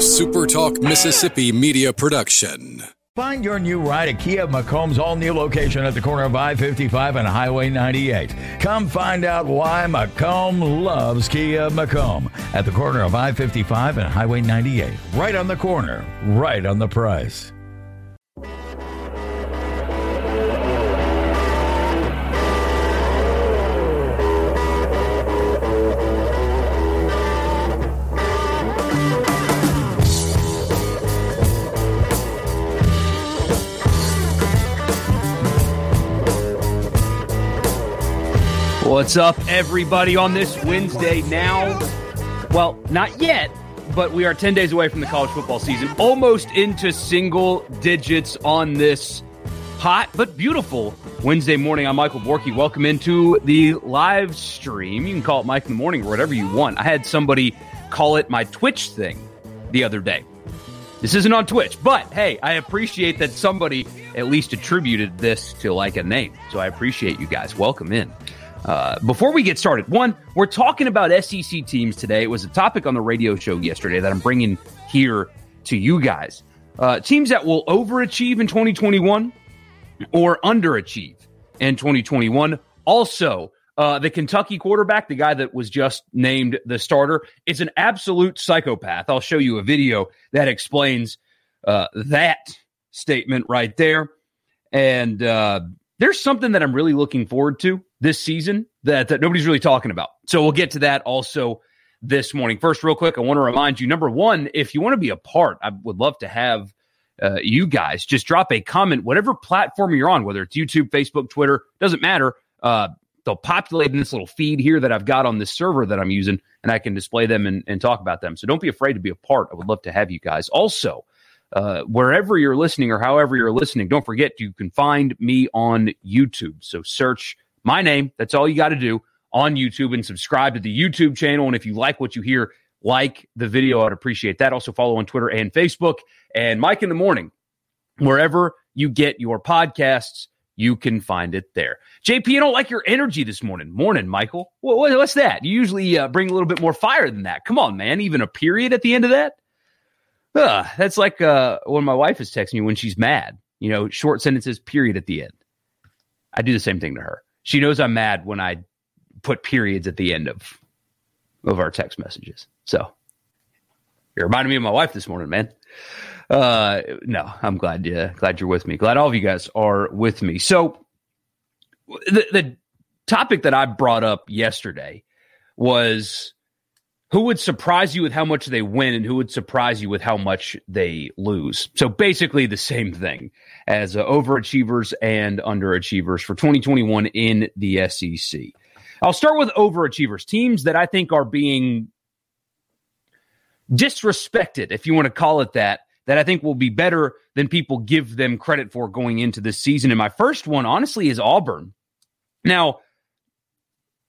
SuperTalk Mississippi media production. Find your new ride at Kia McComb's all new location at the corner of I 55 and Highway 98. Come find out why McComb loves Kia McComb at the corner of I 55 and Highway 98. Right on the corner, right on the price. What's up, everybody, on this Wednesday now? Well, not yet, but we are 10 days away from the college football season, almost into single digits on this hot but beautiful Wednesday morning. I'm Michael Borky. Welcome into the live stream. You can call it Mike in the Morning or whatever you want. I had somebody call it my Twitch thing the other day. This isn't on Twitch, but hey, I appreciate that somebody at least attributed this to like a name. So I appreciate you guys. Welcome in. Uh, before we get started, one, we're talking about SEC teams today. It was a topic on the radio show yesterday that I'm bringing here to you guys. Uh, teams that will overachieve in 2021 or underachieve in 2021. Also, uh, the Kentucky quarterback, the guy that was just named the starter, is an absolute psychopath. I'll show you a video that explains uh, that statement right there. And uh, there's something that I'm really looking forward to this season that, that nobody's really talking about. So we'll get to that also this morning. First, real quick, I want to remind you number one, if you want to be a part, I would love to have uh, you guys just drop a comment, whatever platform you're on, whether it's YouTube, Facebook, Twitter, doesn't matter. Uh, they'll populate in this little feed here that I've got on this server that I'm using, and I can display them and, and talk about them. So don't be afraid to be a part. I would love to have you guys. Also, uh, wherever you're listening or however you're listening, don't forget you can find me on YouTube. So search my name. That's all you got to do on YouTube and subscribe to the YouTube channel. And if you like what you hear, like the video. I'd appreciate that. Also follow on Twitter and Facebook and Mike in the morning, wherever you get your podcasts. You can find it there. JP, I don't like your energy this morning. Morning, Michael. what's that? You usually uh, bring a little bit more fire than that. Come on, man. Even a period at the end of that? Uh, that's like uh, when my wife is texting me when she's mad. You know, short sentences, period at the end. I do the same thing to her. She knows I'm mad when I put periods at the end of of our text messages. So you're reminding me of my wife this morning, man. Uh, no, I'm glad you glad you're with me. Glad all of you guys are with me. So the the topic that I brought up yesterday was who would surprise you with how much they win and who would surprise you with how much they lose. So basically the same thing as uh, overachievers and underachievers for 2021 in the SEC. I'll start with overachievers, teams that I think are being disrespected, if you want to call it that, that I think will be better than people give them credit for going into this season. And my first one, honestly, is Auburn. Now,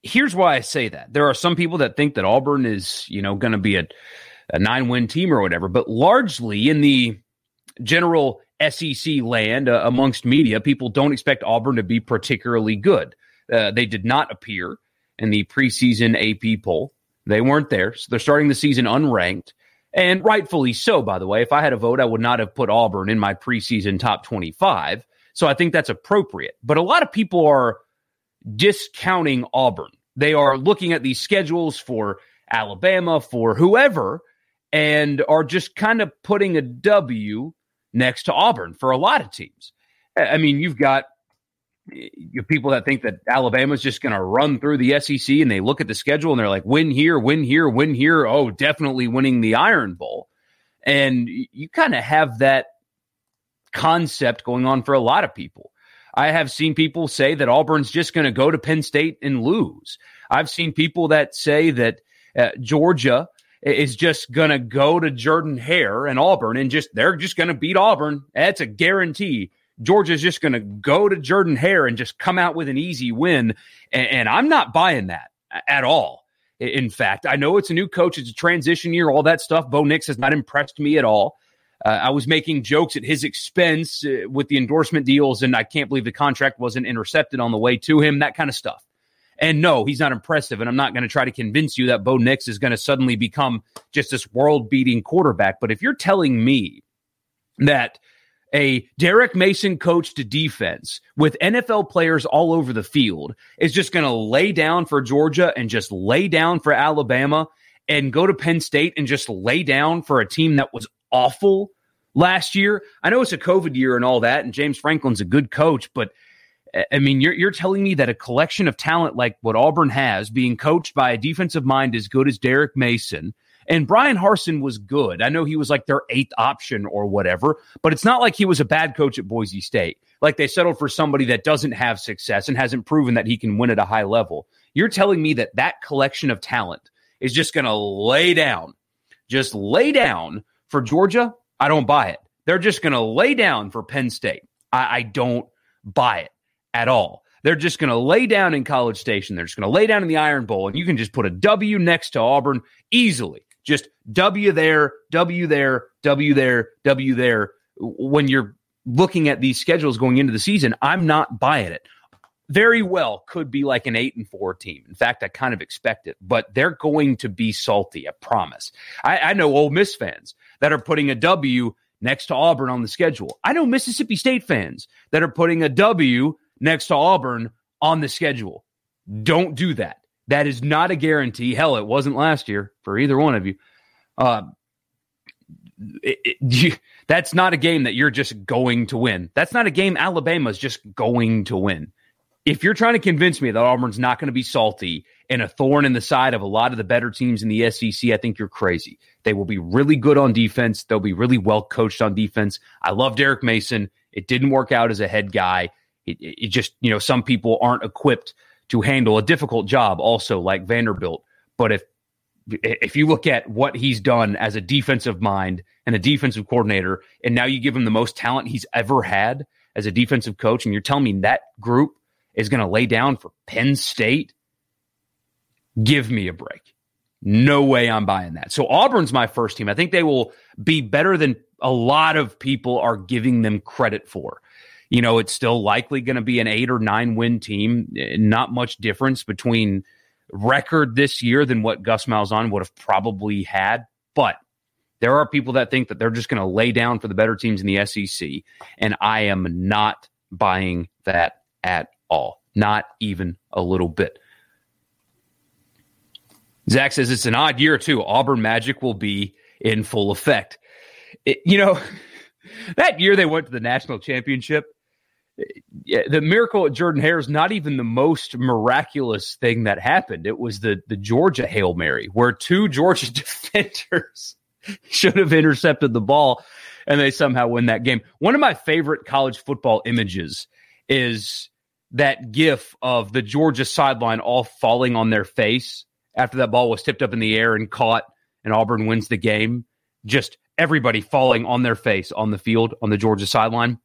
here's why I say that. There are some people that think that Auburn is, you know, going to be a, a nine win team or whatever, but largely in the general SEC land uh, amongst media, people don't expect Auburn to be particularly good. Uh, they did not appear in the preseason AP poll. They weren't there. So they're starting the season unranked. And rightfully so, by the way. If I had a vote, I would not have put Auburn in my preseason top 25. So I think that's appropriate. But a lot of people are discounting Auburn. They are looking at these schedules for Alabama, for whoever, and are just kind of putting a W next to Auburn for a lot of teams. I mean, you've got eh, you people that think that Alabama's just going to run through the SEC and they look at the schedule and they're like, win here, win here, win here. Oh, definitely winning the Iron Bowl. And you kind of have that concept going on for a lot of people. I have seen people say that Auburn's just going to go to Penn State and lose. I've seen people that say that uh, Georgia is just going to go to Jordan Hare and Auburn and just they're just going to beat Auburn. That's a guarantee. Georgia's just going to go to Jordan Hare and just come out with an easy win. And, and I'm not buying that at all. In fact, I know it's a new coach, it's a transition year, all that stuff. Bo Nix has not impressed me at all. Uh, I was making jokes at his expense uh, with the endorsement deals, and I can't believe the contract wasn't intercepted on the way to him, that kind of stuff. And no, he's not impressive. And I'm not going to try to convince you that Bo Nix is going to suddenly become just this world beating quarterback. But if you're telling me that a Derek Mason coached defense with NFL players all over the field is just going to lay down for Georgia and just lay down for Alabama and go to Penn State and just lay down for a team that was awful last year. I know it's a COVID year and all that, and James Franklin's a good coach, but eh, I mean, you're, you're telling me that a collection of talent like what Auburn has, being coached by a defensive mind as good as Derek Mason, and Bryan Harsin was good. I know he was like their eighth option or whatever, but it's not like he was a bad coach at Boise State. Like they settled for somebody that doesn't have success and hasn't proven that he can win at a high level. You're telling me that that collection of talent is just going to lay down, just lay down for Georgia? I don't buy it. They're just going to lay down for Penn State. I, I don't buy it at all. They're just going to lay down in College Station. They're just going to lay down in the Iron Bowl, and you can just put a W next to Auburn easily. Just W there, W there, W there, W there. When you're looking at these schedules going into the season, I'm not buying it. Very well could be like an eight and four team. In fact, I kind of expect it, but they're going to be salty. I promise. I, I know Ole Miss fans that are putting a W next to Auburn on the schedule. I know Mississippi State fans that are putting a W next to Auburn on the schedule. Don't do that. That is not a guarantee. Hell, it wasn't last year for either one of you. Uh, it, it, you, that's not a game that you're just going to win. That's not a game Alabama's just going to win. If you're trying to convince me that Auburn's not going to be salty and a thorn in the side of a lot of the better teams in the SEC, I think you're crazy. They will be really good on defense. They'll be really well coached on defense. I love Derek Mason. It didn't work out as a head guy. It, it just, you know, some people aren't equipped to handle a difficult job also like Vanderbilt. But if if you look at what he's done as a defensive mind and a defensive coordinator, and now you give him the most talent he's ever had as a defensive coach, and you're telling me that group is going to lay down for Penn State, give me a break. No way I'm buying that. So Auburn's my first team. I think they will be better than a lot of people are giving them credit for you know, it's still likely going to be an eight or nine win team. Not much difference between record this year than what Gus Malzahn would have probably had. But there are people that think that they're just going to lay down for the better teams in the SEC. And I am not buying that at all. Not even a little bit. Zach says it's an odd year, too. Auburn Magic will be in full effect. It, you know, that year they went to the national championship the miracle at Jordan Hare is not even the most miraculous thing that happened. It was the the Georgia Hail Mary, where two Georgia defenders should have intercepted the ball and they somehow win that game. One of my favorite college football images is that gif of the Georgia sideline all falling on their face after that ball was tipped up in the air and caught and Auburn wins the game. Just everybody falling on their face on the field on the Georgia sideline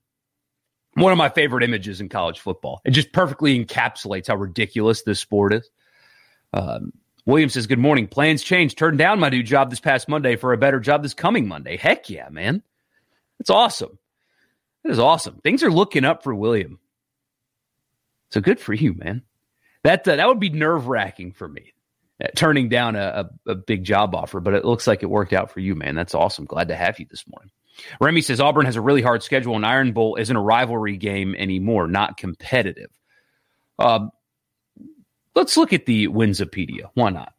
one of my favorite images in college football. It just perfectly encapsulates how ridiculous this sport is. Um, William says, Good morning. Plans changed. Turned down my new job this past Monday for a better job this coming Monday. Heck yeah, man. That's awesome. That is awesome. Things are looking up for William. So good for you, man. That uh, that would be nerve wracking for me, uh, turning down a, a, a big job offer. But it looks like it worked out for you, man. That's awesome. Glad to have you this morning. Remy says Auburn has a really hard schedule, and Iron Bowl isn't a rivalry game anymore, not competitive. Uh, let's look at the Winsipedia. Why not?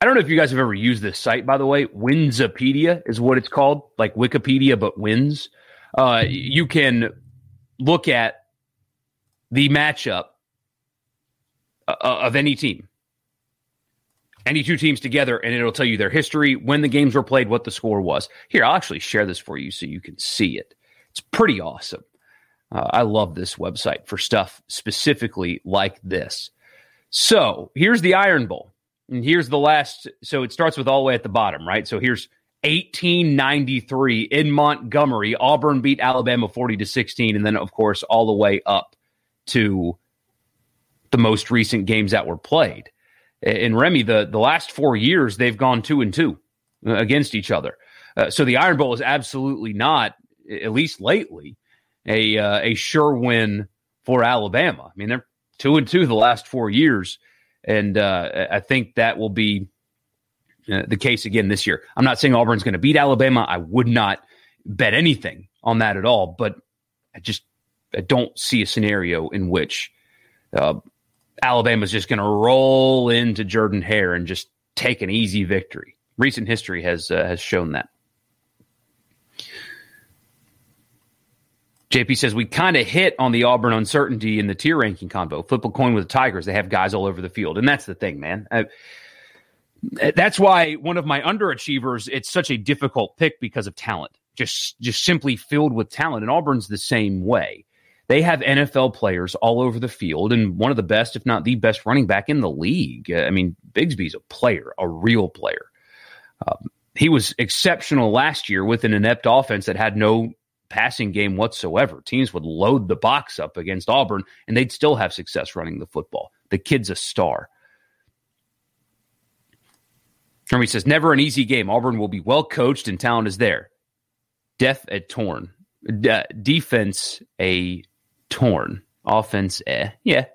I don't know if you guys have ever used this site, by the way. Winsipedia is what it's called, like Wikipedia, but wins. Uh, you can look at the matchup uh, of any team any two teams together and it'll tell you their history, when the games were played, what the score was. Here, I'll actually share this for you so you can see it. It's pretty awesome. Uh, I love this website for stuff specifically like this. So here's the Iron Bowl. And here's the last. So it starts with all the way at the bottom, right? So here's 1893 in Montgomery. Auburn beat Alabama 40 to 16. And then, of course, all the way up to the most recent games that were played in Remy, the, the last four years, they've gone two and two uh, against each other. Uh, so the Iron Bowl is absolutely not, at least lately, a uh, a sure win for Alabama. I mean, they're two and two the last four years, and uh, I think that will be uh, the case again this year. I'm not saying Auburn's going to beat Alabama. I would not bet anything on that at all, but I just I don't see a scenario in which uh, Alabama's just going to roll into Jordan Hare and just take an easy victory. Recent history has uh, has shown that. JP says we kind of hit on the Auburn uncertainty in the tier ranking combo. Flip a coin with the Tigers; they have guys all over the field, and that's the thing, man. I, that's why one of my underachievers. It's such a difficult pick because of talent, just just simply filled with talent. And Auburn's the same way. They have NFL players all over the field, and one of the best, if not the best, running back in the league. I mean, Bigsby's a player, a real player. Um, he was exceptional last year with an inept offense that had no passing game whatsoever. Teams would load the box up against Auburn and they'd still have success running the football. The kid's a star. Jeremy says, never an easy game. Auburn will be well coached and talent is there. Death at torn. De- defense a torn. Offense, eh. Yeah.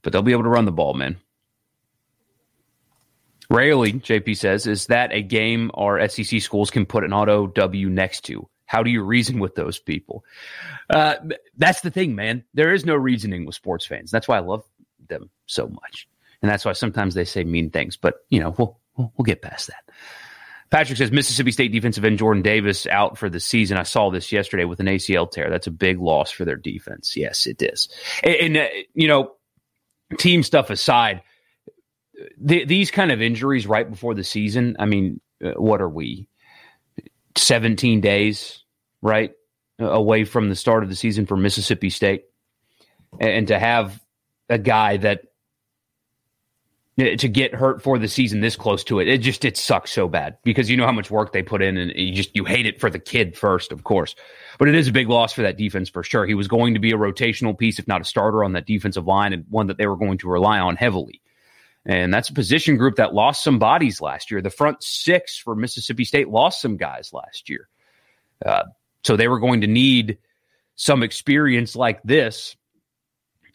But they'll be able to run the ball, man. Rarely, JP says, is that a game our SEC schools can put an auto W next to? How do you reason with those people? Uh, that's the thing, man. There is no reasoning with sports fans. That's why I love them so much, and that's why sometimes they say mean things. But you know, we'll we'll, we'll get past that. Patrick says Mississippi State defensive end Jordan Davis out for the season. I saw this yesterday with an ACL tear. That's a big loss for their defense. Yes, it is. And, and uh, you know, team stuff aside, the, these kind of injuries right before the season. I mean, uh, what are we? 17 days, right, away from the start of the season for Mississippi State. And to have a guy that to get hurt for the season this close to it, it just it sucks so bad because you know how much work they put in, and you just you hate it for the kid first, of course. But it is a big loss for that defense for sure. He was going to be a rotational piece, if not a starter, on that defensive line, and one that they were going to rely on heavily. And that's a position group that lost some bodies last year. The front six for Mississippi State lost some guys last year. Uh, so they were going to need some experience like this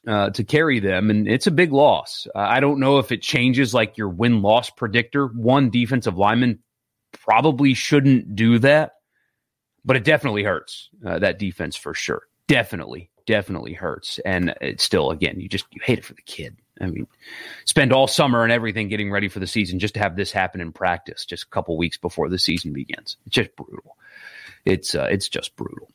uh, to carry them. And it's a big loss. Uh, I don't know if it changes like your win loss predictor. One defensive lineman probably shouldn't do that, but it definitely hurts uh, that defense for sure. Definitely, definitely hurts. And it's still, again, you just, you hate it for the kid. I mean, spend all summer and everything getting ready for the season just to have this happen in practice just a couple weeks before the season begins. It's just brutal. It's uh, it's just brutal.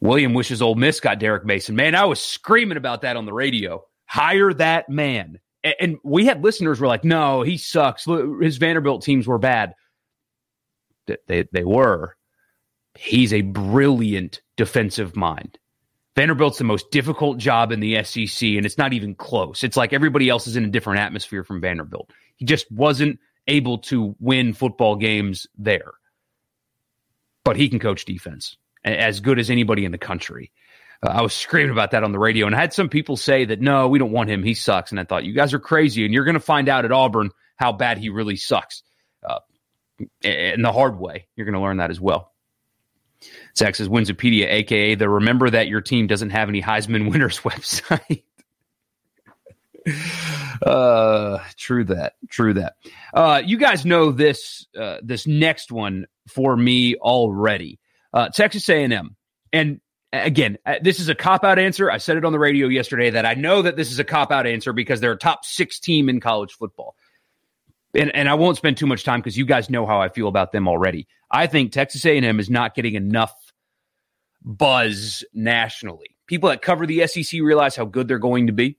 William wishes Ole Miss got Derek Mason. Man, I was screaming about that on the radio. Hire that man. And, we had listeners were like, "No, he sucks. His Vanderbilt teams were bad." They they were. He's a brilliant defensive mind. Vanderbilt's the most difficult job in the SEC, and it's not even close. It's like everybody else is in a different atmosphere from Vanderbilt. He just wasn't able to win football games there. But he can coach defense as good as anybody in the country. Uh, I was screaming about that on the radio, and I had some people say that no, we don't want him. He sucks. And I thought, you guys are crazy, and you're going to find out at Auburn how bad he really sucks. Uh, in the hard way, you're going to learn that as well. Zach says Winsipedia, aka the remember that your team doesn't have any Heisman winners website. uh true that true that uh you guys know this uh this next one for me already uh texas a&m and again uh, this is a cop out answer i said it on the radio yesterday that i know that this is a cop out answer because they're a top six team in college football and, and i won't spend too much time because you guys know how i feel about them already i think texas a&m is not getting enough buzz nationally. People that cover the SEC realize how good they're going to be.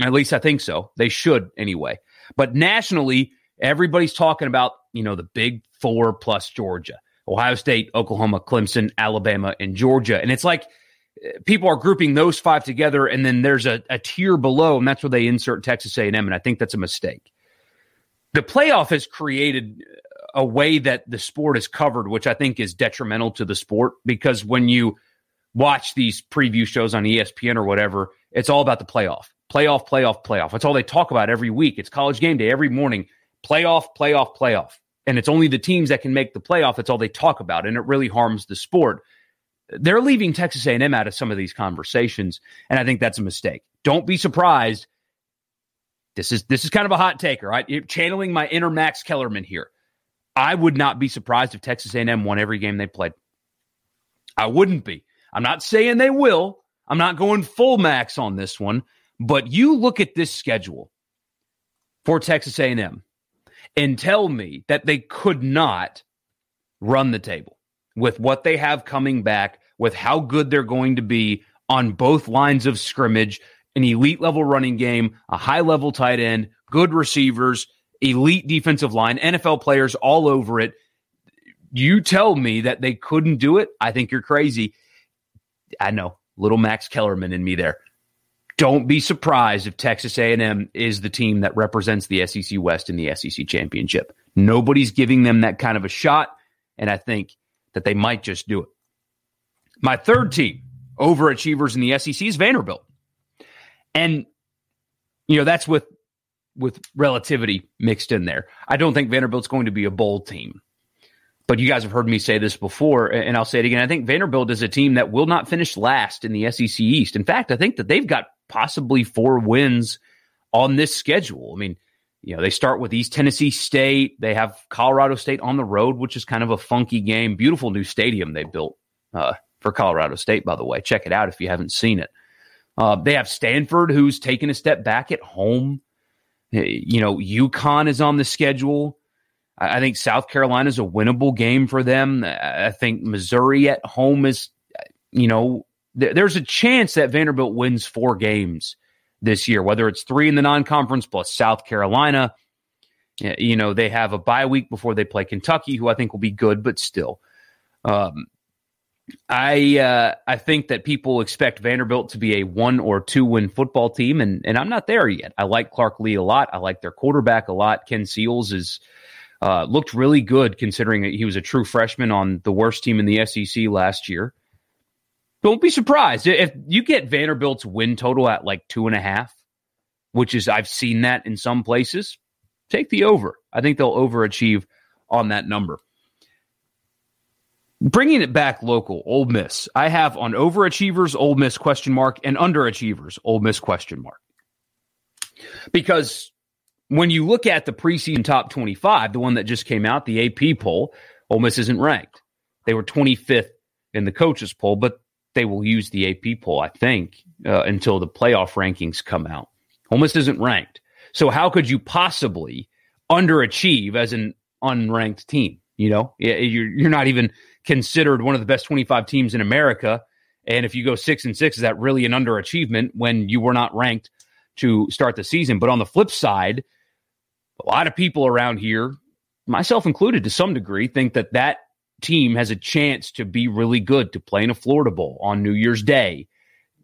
At least I think so. They should anyway. But nationally, everybody's talking about, you know, the big four plus Georgia, Ohio State, Oklahoma, Clemson, Alabama, and Georgia. And it's like eh, people are grouping those five together, and then there's a, a tier below, and that's where they insert Texas A&M. And I think that's a mistake. The playoff has created a way that the sport is covered, which I think is detrimental to the sport because when you watch these preview shows on ESPN or whatever, it's all about the playoff, playoff, playoff, playoff. That's all they talk about every week. It's college game day every morning, playoff, playoff, playoff. And it's only the teams that can make the playoff. That's all they talk about. And it really harms the sport. they're leaving Texas A&M out of some of these conversations, and I think that's a mistake. Don't be surprised. This is this is kind of a hot take, right? You're channeling my inner Max Kellerman here. I would not be surprised if Texas A&M won every game they played. I wouldn't be. I'm not saying they will. I'm not going full max on this one, but you look at this schedule for Texas A&M and tell me that they could not run the table with what they have coming back, with how good they're going to be on both lines of scrimmage, an elite level running game, a high level tight end, good receivers, elite defensive line, NFL players all over it. You tell me that they couldn't do it. I think you're crazy. I know, little Max Kellerman in me there. Don't be surprised if Texas A&M is the team that represents the SEC West in the SEC championship. Nobody's giving them that kind of a shot, and I think that they might just do it. My third team, overachievers in the SEC, is Vanderbilt, and you know that's with with relativity mixed in there. I don't think Vanderbilt's going to be a bowl team. But you guys have heard me say this before, and I'll say it again. I think Vanderbilt is a team that will not finish last in the SEC East. In fact, I think that they've got possibly four wins on this schedule. I mean, you know, they start with East Tennessee State. They have Colorado State on the road, which is kind of a funky game. Beautiful new stadium they built uh, for Colorado State, by the way. Check it out if you haven't seen it. Uh, they have Stanford, who's taken a step back at home. You know, UConn is on the schedule. I think South Carolina is a winnable game for them. I think Missouri at home is, you know, th- there's a chance that Vanderbilt wins four games this year, whether it's three in the non conference plus South Carolina. You know, they have a bye week before they play Kentucky, who I think will be good, but still. Um, I uh, I think that people expect Vanderbilt to be a one or two win football team, and and I'm not there yet. I like Clark Lea a lot. I like their quarterback a lot. Ken Seals is uh, looked really good considering that he was a true freshman on the worst team in the SEC last year. Don't be surprised if you get Vanderbilt's win total at like two and a half, which is I've seen that in some places. Take the over. I think they'll overachieve on that number. Bringing it back local, Ole Miss. I have on overachievers, Ole Miss question mark, and underachievers, Ole Miss question mark. Because when you look at the preseason top 25, the one that just came out, the AP poll, Ole Miss isn't ranked. They were 25th in the coaches poll, but they will use the AP poll, I think, uh, until the playoff rankings come out. Ole Miss isn't ranked. So how could you possibly underachieve as an unranked team? You know, you're, you're not even considered one of the best 25 teams in America. And if you go six and six, is that really an underachievement when you were not ranked to start the season? But on the flip side, a lot of people around here, myself included to some degree, think that that team has a chance to be really good to play in a Florida Bowl on New Year's Day.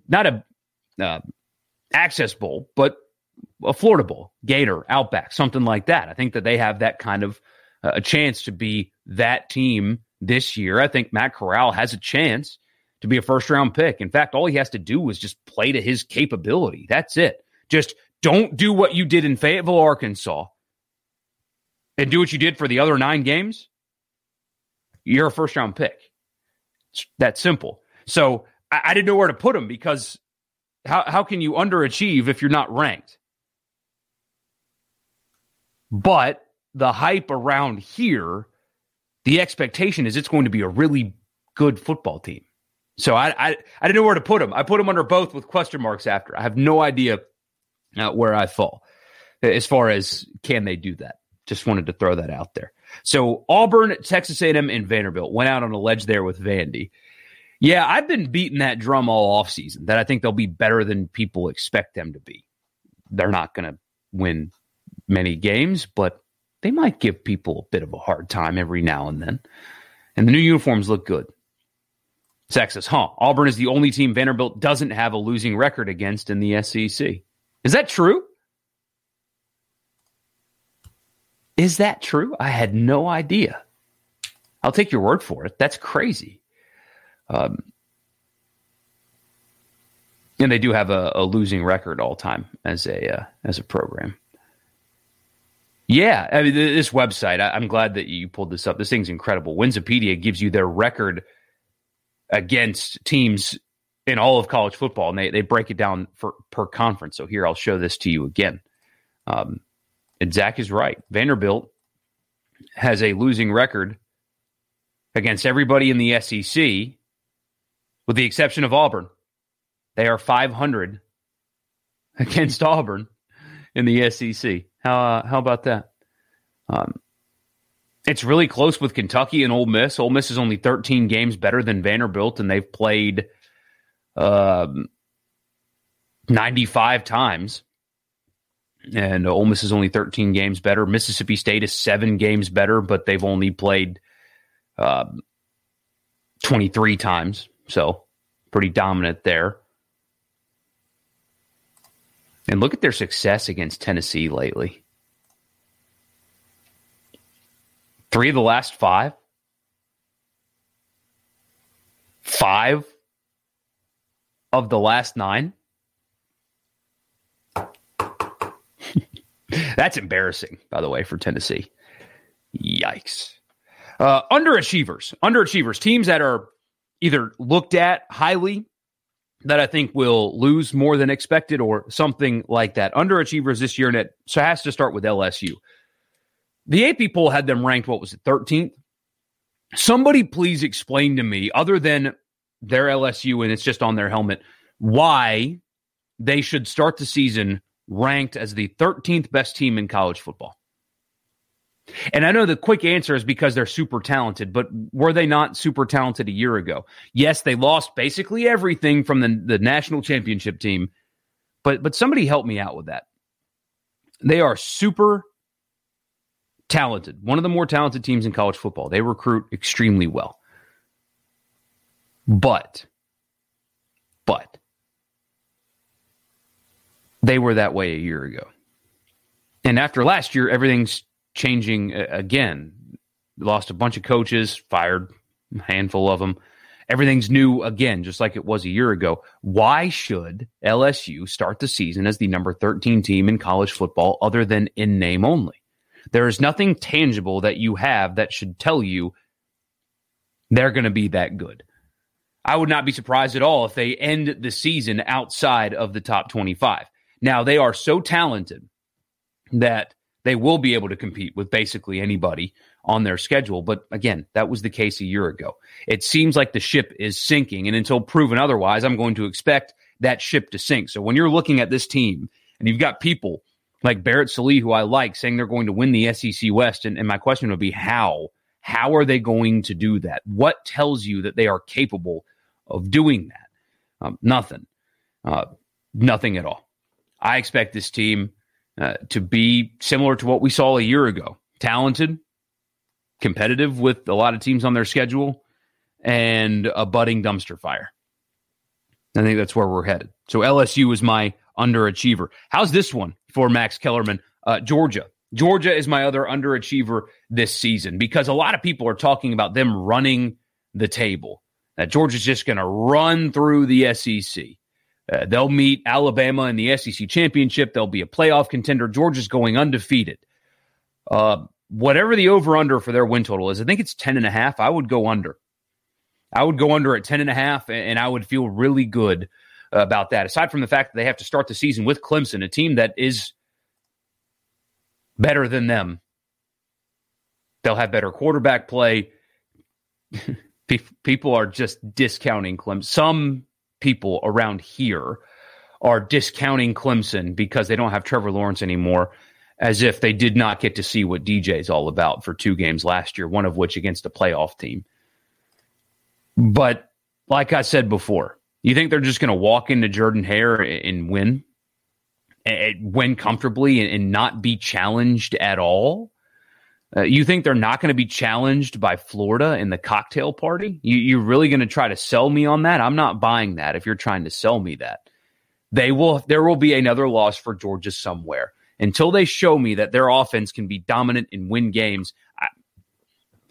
Not a uh, access bowl, but a Florida Bowl, Gator, Outback, something like that. I think that they have that kind of uh, a chance to be that team this year. I think Matt Corral has a chance to be a first round pick. In fact, all he has to do is just play to his capability. That's it. Just don't do what you did in Fayetteville, Arkansas, and do what you did for the other nine games. You're a first round pick. It's that simple. So I, I didn't know where to put him because how, how can you underachieve if you're not ranked? But the hype around here the expectation is it's going to be a really good football team. So I, I, I didn't know where to put them. I put them under both with question marks after. I have no idea uh, where I fall as far as can they do that. Just wanted to throw that out there. So Auburn, Texas A&M, and Vanderbilt went out on a ledge there with Vandy. Yeah, I've been beating that drum all offseason that I think they'll be better than people expect them to be. They're not going to win many games, but they might give people a bit of a hard time every now and then. And the new uniforms look good. Texas, huh? Auburn is the only team Vanderbilt doesn't have a losing record against in the SEC. Is that true? Is that true? I had no idea. I'll take your word for it. That's crazy. Um, and they do have a, a losing record all time as a uh, as a program. Yeah, I mean this website. I, am glad that you pulled this up. This thing's incredible. Winsipedia gives you their record against teams in all of college football, and they, they break it down for per conference. So here I'll show this to you again. Um, and Zach is right. Vanderbilt has a losing record against everybody in the SEC, with the exception of Auburn. They are 500 against Auburn in the SEC. How uh, how about that? Um, it's really close with Kentucky and Ole Miss. Ole Miss is only 13 games better than Vanderbilt, and they've played um, 95 times. And Ole Miss is only 13 games better. Mississippi State is seven games better, but they've only played uh, 23 times. So pretty dominant there. And look at their success against Tennessee lately. Three of the last five. Five of the last nine. That's embarrassing, by the way, for Tennessee. Yikes. Uh, underachievers, underachievers, teams that are either looked at highly that I think will lose more than expected or something like that. Underachievers this year, and it so has to start with LSU. The AP poll had them ranked, what was it, 13th? Somebody please explain to me, other than their LSU and it's just on their helmet, why they should start the season ranked as the 13th best team in college football. And I know the quick answer is because they're super talented, but were they not super talented a year ago? Yes, they lost basically everything from the, the national championship team, but but somebody help me out with that. They are super talented. One of the more talented teams in college football. They recruit extremely well. But but they were that way a year ago. And after last year, everything's changing uh, again. Lost a bunch of coaches, fired a handful of them. Everything's new again, just like it was a year ago. Why should LSU start the season as the number 13 team in college football other than in name only? There is nothing tangible that you have that should tell you they're going to be that good. I would not be surprised at all if they end the season outside of the top 25. Now, they are so talented that they will be able to compete with basically anybody on their schedule. But again, that was the case a year ago. It seems like the ship is sinking. And until proven otherwise, I'm going to expect that ship to sink. So when you're looking at this team and you've got people like Barrett Sallee, who I like, saying they're going to win the SEC West, and, and my question would be how? How are they going to do that? What tells you that they are capable of doing that? Um, nothing. Uh, nothing at all. I expect this team uh, to be similar to what we saw a year ago talented, competitive with a lot of teams on their schedule, and a budding dumpster fire. I think that's where we're headed. So LSU is my underachiever. How's this one for Max Kellerman? Uh, Georgia. Georgia is my other underachiever this season because a lot of people are talking about them running the table. That Georgia's just going to run through the SEC. Uh, they'll meet Alabama in the SEC championship. They'll be a playoff contender. Georgia's going undefeated. Uh, whatever the over under for their win total is, I think it's 10 and a half. I would go under. I would go under at 10 and a half, and I would feel really good about that. Aside from the fact that they have to start the season with Clemson, a team that is better than them, they'll have better quarterback play. People are just discounting Clemson. Some people around here are discounting Clemson because they don't have Trevor Lawrence anymore, as if they did not get to see what DJ is all about for two games last year, one of which against a playoff team. But like I said before, you think they're just going to walk into Jordan Hare and win, and win comfortably and not be challenged at all? Uh, you think they're not going to be challenged by Florida in the cocktail party? You, you're really going to try to sell me on that? I'm not buying that. If you're trying to sell me that, they will. There will be another loss for Georgia somewhere until they show me that their offense can be dominant and win games. I,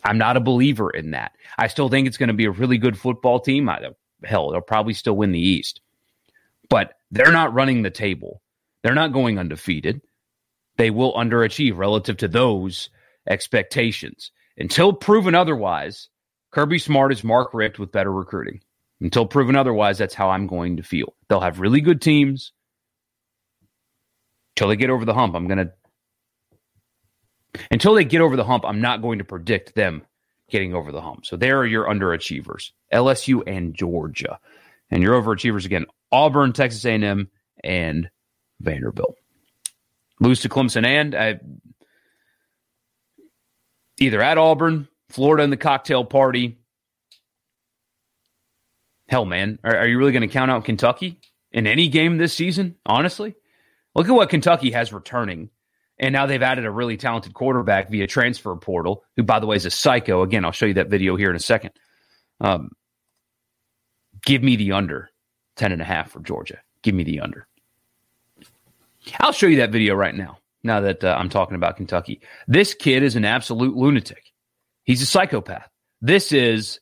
I'm not a believer in that. I still think it's going to be a really good football team. I, hell, they'll probably still win the East, but they're not running the table. They're not going undefeated. They will underachieve relative to those expectations. Until proven otherwise, Kirby Smart is Mark Richt with better recruiting. Until proven otherwise, that's how I'm going to feel. They'll have really good teams. Until they get over the hump, I'm going to. Until they get over the hump, I'm not going to predict them getting over the hump. So there are your underachievers, LSU and Georgia. And your overachievers again, Auburn, Texas A&M, and Vanderbilt. Lose to Clemson and I, either at Auburn, Florida in the cocktail party. Hell, man, are, are you really going to count out Kentucky in any game this season? Honestly, look at what Kentucky has returning. And now they've added a really talented quarterback via transfer portal, who, by the way, is a psycho. Again, I'll show you that video here in a second. Um, give me the under 10 and a half for Georgia. Give me the under. I'll show you that video right now. Now that uh, I'm talking about Kentucky, this kid is an absolute lunatic. He's a psychopath. This is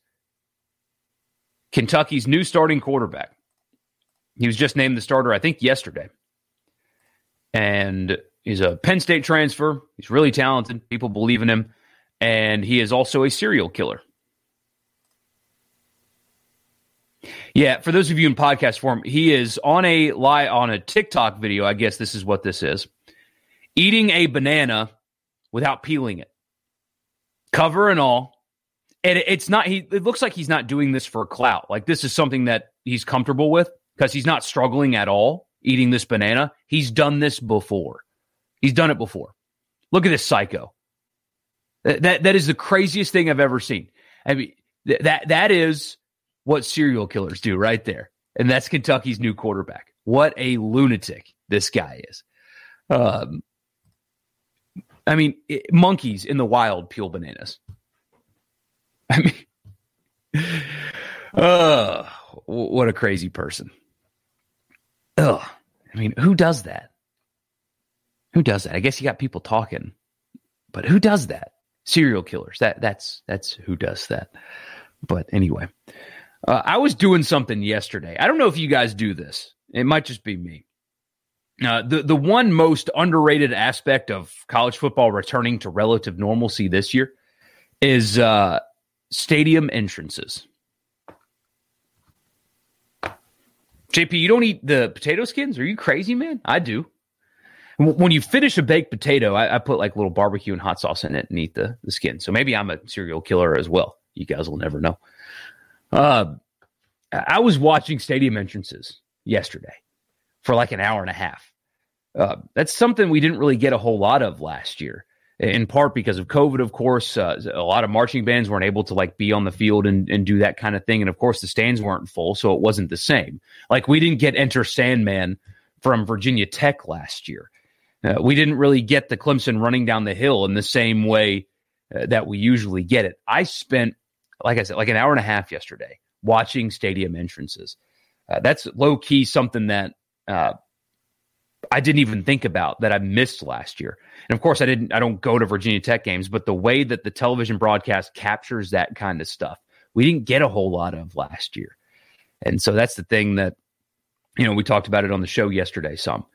Kentucky's new starting quarterback. He was just named the starter, I think, yesterday. And he's a Penn State transfer. He's really talented. People believe in him. And he is also a serial killer. Yeah, for those of you in podcast form, he is on a lie on a TikTok video. I guess this is what this is. Eating a banana without peeling it. Cover and all. And it's not he it looks like he's not doing this for clout. Like this is something that he's comfortable with because he's not struggling at all eating this banana. He's done this before. He's done it before. Look at this psycho. That that, that is the craziest thing I've ever seen. I mean that that is what serial killers do right there. And that's Kentucky's new quarterback. What a lunatic this guy is. Um, I mean, it, monkeys in the wild peel bananas. I mean, uh, what a crazy person. Ugh. I mean, who does that? Who does that? I guess you got people talking, but who does that? Serial killers. That that's that's who does that. But anyway, uh, I was doing something yesterday. I don't know if you guys do this. It might just be me. Uh, the the one most underrated aspect of college football returning to relative normalcy this year is uh, stadium entrances. JP, you don't eat the potato skins? Are you crazy, man? I do. When you finish a baked potato, I, I, put like little barbecue and hot sauce in it and eat the, the skin. So maybe I'm a serial killer as well. You guys will never know. Uh, I was watching stadium entrances yesterday for like an hour and a half. Uh, that's something we didn't really get a whole lot of last year, in part because of COVID. Of course, uh, a lot of marching bands weren't able to like be on the field and, and do that kind of thing, and of course the stands weren't full, so it wasn't the same. Like we didn't get Enter Sandman from Virginia Tech last year. Uh, we didn't really get the Clemson running down the hill in the same way uh, that we usually get it. I spent like I said, like an hour and a half yesterday watching stadium entrances. Uh, that's low key something that uh, I didn't even think about that I missed last year. And of course, I didn't. I don't go to Virginia Tech games, but the way that the television broadcast captures that kind of stuff, we didn't get a whole lot of last year. And so that's the thing that you know we talked about it on the show yesterday. Some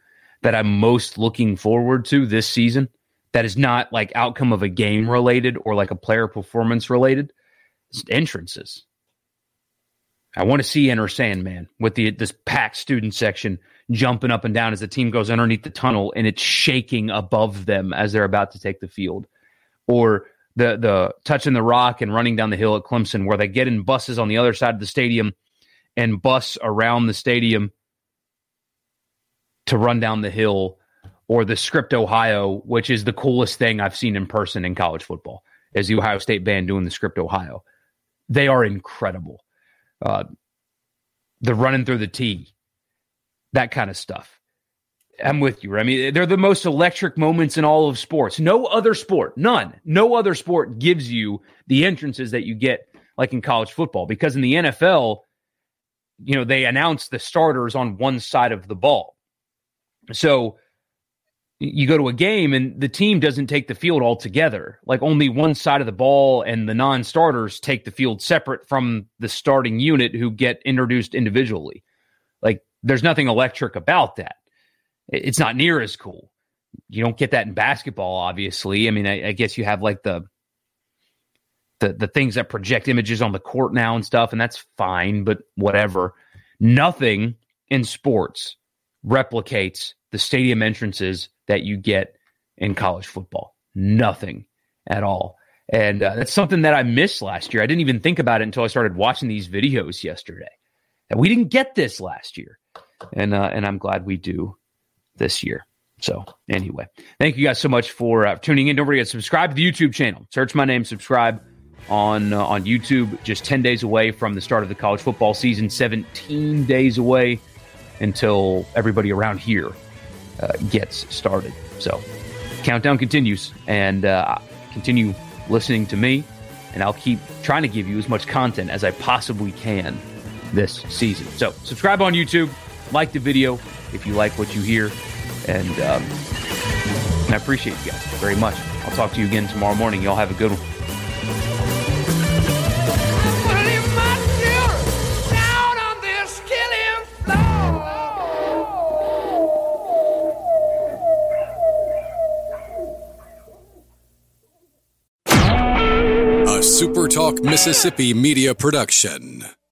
that I'm most looking forward to this season. That is not like outcome of a game related or like a player performance related entrances. I want to see Enter Sandman with the this packed student section jumping up and down as the team goes underneath the tunnel and it's shaking above them as they're about to take the field. Or the the touching the rock and running down the hill at Clemson where they get in buses on the other side of the stadium and bus around the stadium to run down the hill or the script Ohio, which is the coolest thing I've seen in person in college football, is the Ohio State band doing the script Ohio. They are incredible. Uh, the running through the tee, that kind of stuff. I'm with you. I mean, they're the most electric moments in all of sports. No other sport, none, no other sport gives you the entrances that you get like in college football because in the NFL, you know, they announce the starters on one side of the ball. So you go to a game and the team doesn't take the field altogether. Like only one side of the ball and the non starters take the field separate from the starting unit who get introduced individually. There's nothing electric about that. It's not near as cool. You don't get that in basketball, obviously. I mean, I, I guess you have like the the the things that project images on the court now and stuff, and that's fine, but whatever. Nothing in sports replicates the stadium entrances that you get in college football. Nothing at all. And uh, that's something that I missed last year. I didn't even think about it until I started watching these videos yesterday. And we didn't get this last year, and uh, and I'm glad we do this year. So anyway, thank you guys so much for uh, tuning in. Don't forget to subscribe to the YouTube channel. Search my name, subscribe on uh, on YouTube. Just ten days away from the start of the college football season. Seventeen days away until everybody around here uh, gets started. So countdown continues, and uh, continue listening to me, and I'll keep trying to give you as much content as I possibly can this season. So subscribe on YouTube, like the video if you like what you hear, and, um, I appreciate you guys very much. I'll talk to you again tomorrow morning. Y'all have a good one. SuperTalk Mississippi Media Production.